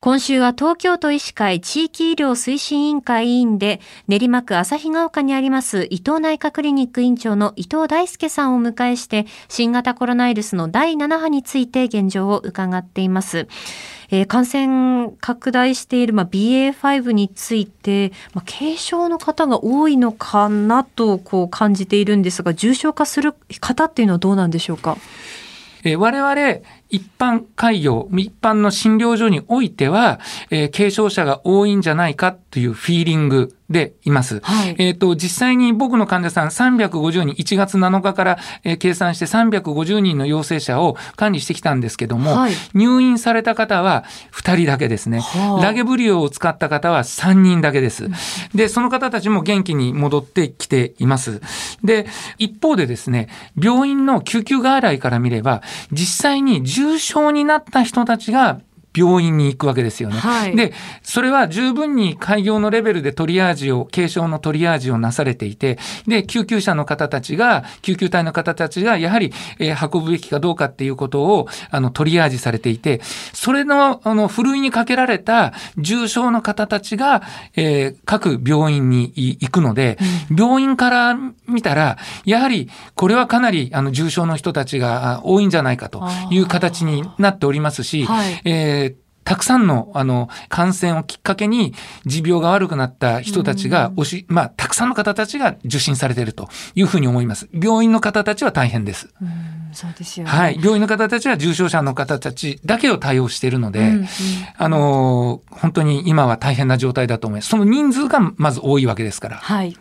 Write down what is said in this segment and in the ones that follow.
今週は東京都医師会地域医療推進委員会委員で練馬区旭ヶ丘にあります伊藤内科クリニック院長の伊藤大輔さんを迎えして新型コロナウイルスの第7波について現状を伺っています。えー、感染拡大している、まあ、BA.5 について、まあ、軽症の方が多いのかなとこう感じているんですが重症化する方っていうのはどうなんでしょうか？我々一般開業、一般の診療所においては、えー、軽症者が多いんじゃないかというフィーリングでいます。はい、えっ、ー、と、実際に僕の患者さん350人、1月7日から、えー、計算して350人の陽性者を管理してきたんですけども、はい、入院された方は2人だけですね。はあ、ラゲブリオを使った方は3人だけです。で、その方たちも元気に戻ってきています。で、一方でですね、病院の救急外来から見れば、実際に重症になった人たちが病院に行くわけですよね。はい、で、それは十分に開業のレベルでトリアージを、軽症のトリアージをなされていて、で、救急車の方たちが、救急隊の方たちが、やはり、えー、運ぶべきかどうかっていうことを、あの、トリアージされていて、それの、あの、ふるいにかけられた重症の方たちが、えー、各病院に行くので、うん、病院から見たら、やはり、これはかなり、あの、重症の人たちが多いんじゃないかという形になっておりますし、はい、えーたくさんの、あの、感染をきっかけに、持病が悪くなった人たちが、おし、まあ、たくさんの方たちが受診されているというふうに思います。病院の方たちは大変です。そうですよね。はい。病院の方たちは重症者の方たちだけを対応しているので、うんうん、あの、本当に今は大変な状態だと思います。その人数がまず多いわけですから。はい。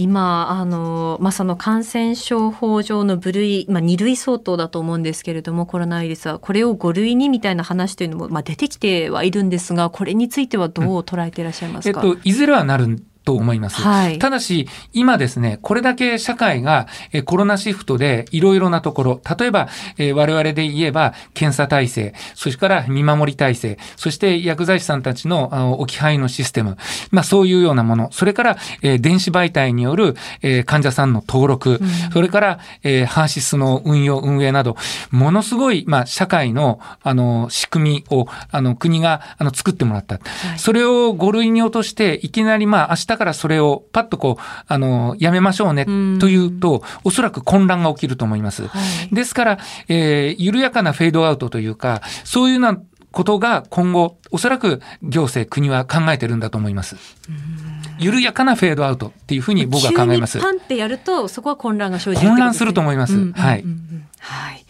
今あの、まあ、その感染症法上の部類、まあ、2類相当だと思うんですけれどもコロナウイルスはこれを5類にみたいな話というのも、まあ、出てきてはいるんですがこれについてはどう捉えていらっしゃいますか、うん、えっと、いずれはなると思います。はい、ただし、今ですね、これだけ社会がコロナシフトでいろいろなところ、例えば、え我々で言えば検査体制、それから見守り体制、そして薬剤師さんたちの置き配のシステム、まあそういうようなもの、それから、え電子媒体による、え患者さんの登録、うん、それから、えハーシスの運用、運営など、ものすごい、まあ社会の、あの、仕組みを、あの、国が、あの、作ってもらった。はい、それを5類に落として、いきなり、まあ明日からそれをパッとこう、あの、やめましょうねというと、おそらく混乱が起きると思います。はい、ですから、えー、緩やかなフェードアウトというか、そういうようなことが今後、おそらく行政、国は考えてるんだと思います。緩やかなフェードアウトっていうふうに僕は考えます。パンってやると、そこは混乱が生じる、混乱すると思います。はい。はい。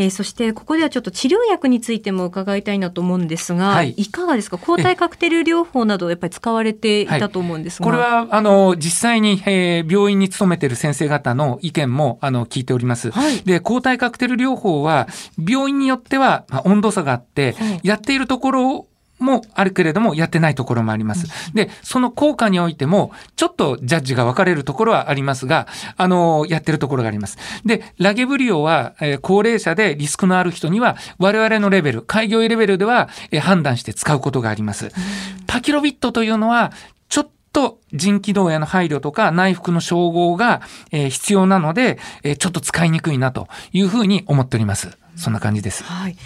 えー、そしてここではちょっと治療薬についても伺いたいなと思うんですが、はい、いかがですか？抗体カクテル療法などやっぱり使われていたと思うんですが、はい、これはあの実際に、えー、病院に勤めている先生方の意見もあの聞いております、はい、で抗体カクテル療法は病院によっては温度差があって、やっているところもあるけれども、やってないところもあります。で、その効果においても、ちょっとジャッジが分かれるところはありますが、あの、やってるところがあります。で、ラゲブリオは、えー、高齢者でリスクのある人には、我々のレベル、開業医レベルでは、えー、判断して使うことがあります。パキロビットというのは、ちょっと腎気道への配慮とか内服の照合が、えー、必要なので、えー、ちょっと使いにくいなというふうに思っております。そんな感じです。はい。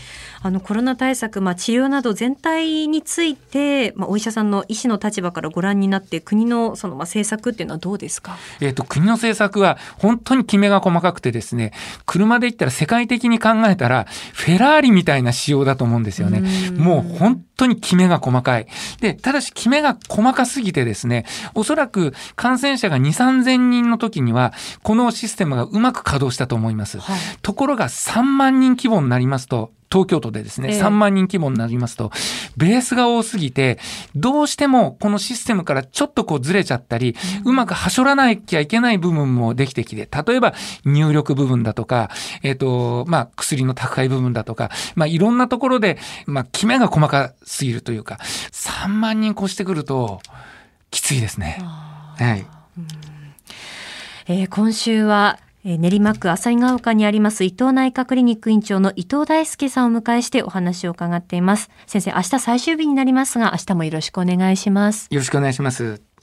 あのコロナ対策、まあ、治療など全体について、まあ、お医者さんの医師の立場からご覧になって国のその、まあ、政策っていうのはどうですか、えーと、国の政策は本当にきめが細かくてですね車で言ったら世界的に考えたらフェラーリみたいな仕様だと思うんですよね。もう本当にきめが細かい。で、ただしきめが細かすぎてですね、おそらく感染者が2、3000人の時には、このシステムがうまく稼働したと思います。はい、ところが3万人規模になりますと、東京都でですね、3万人規模になりますと、ベースが多すぎて、どうしてもこのシステムからちょっとこうずれちゃったり、うまくはしょらなきゃいけない部分もできてきて、例えば入力部分だとか、えっ、ー、と、まあ、薬の宅配部分だとか、まあ、いろんなところで、まあ、決めが細かすぎるというか、3万人越してくると、きついですね。はい。えー、今週は練馬区浅井ヶ丘にあります伊藤内科クリニック院長の伊藤大輔さんを迎えしてお話を伺っています。先生、明日最終日になりますが、明日もよろしくお願いします。よろしくお願いします。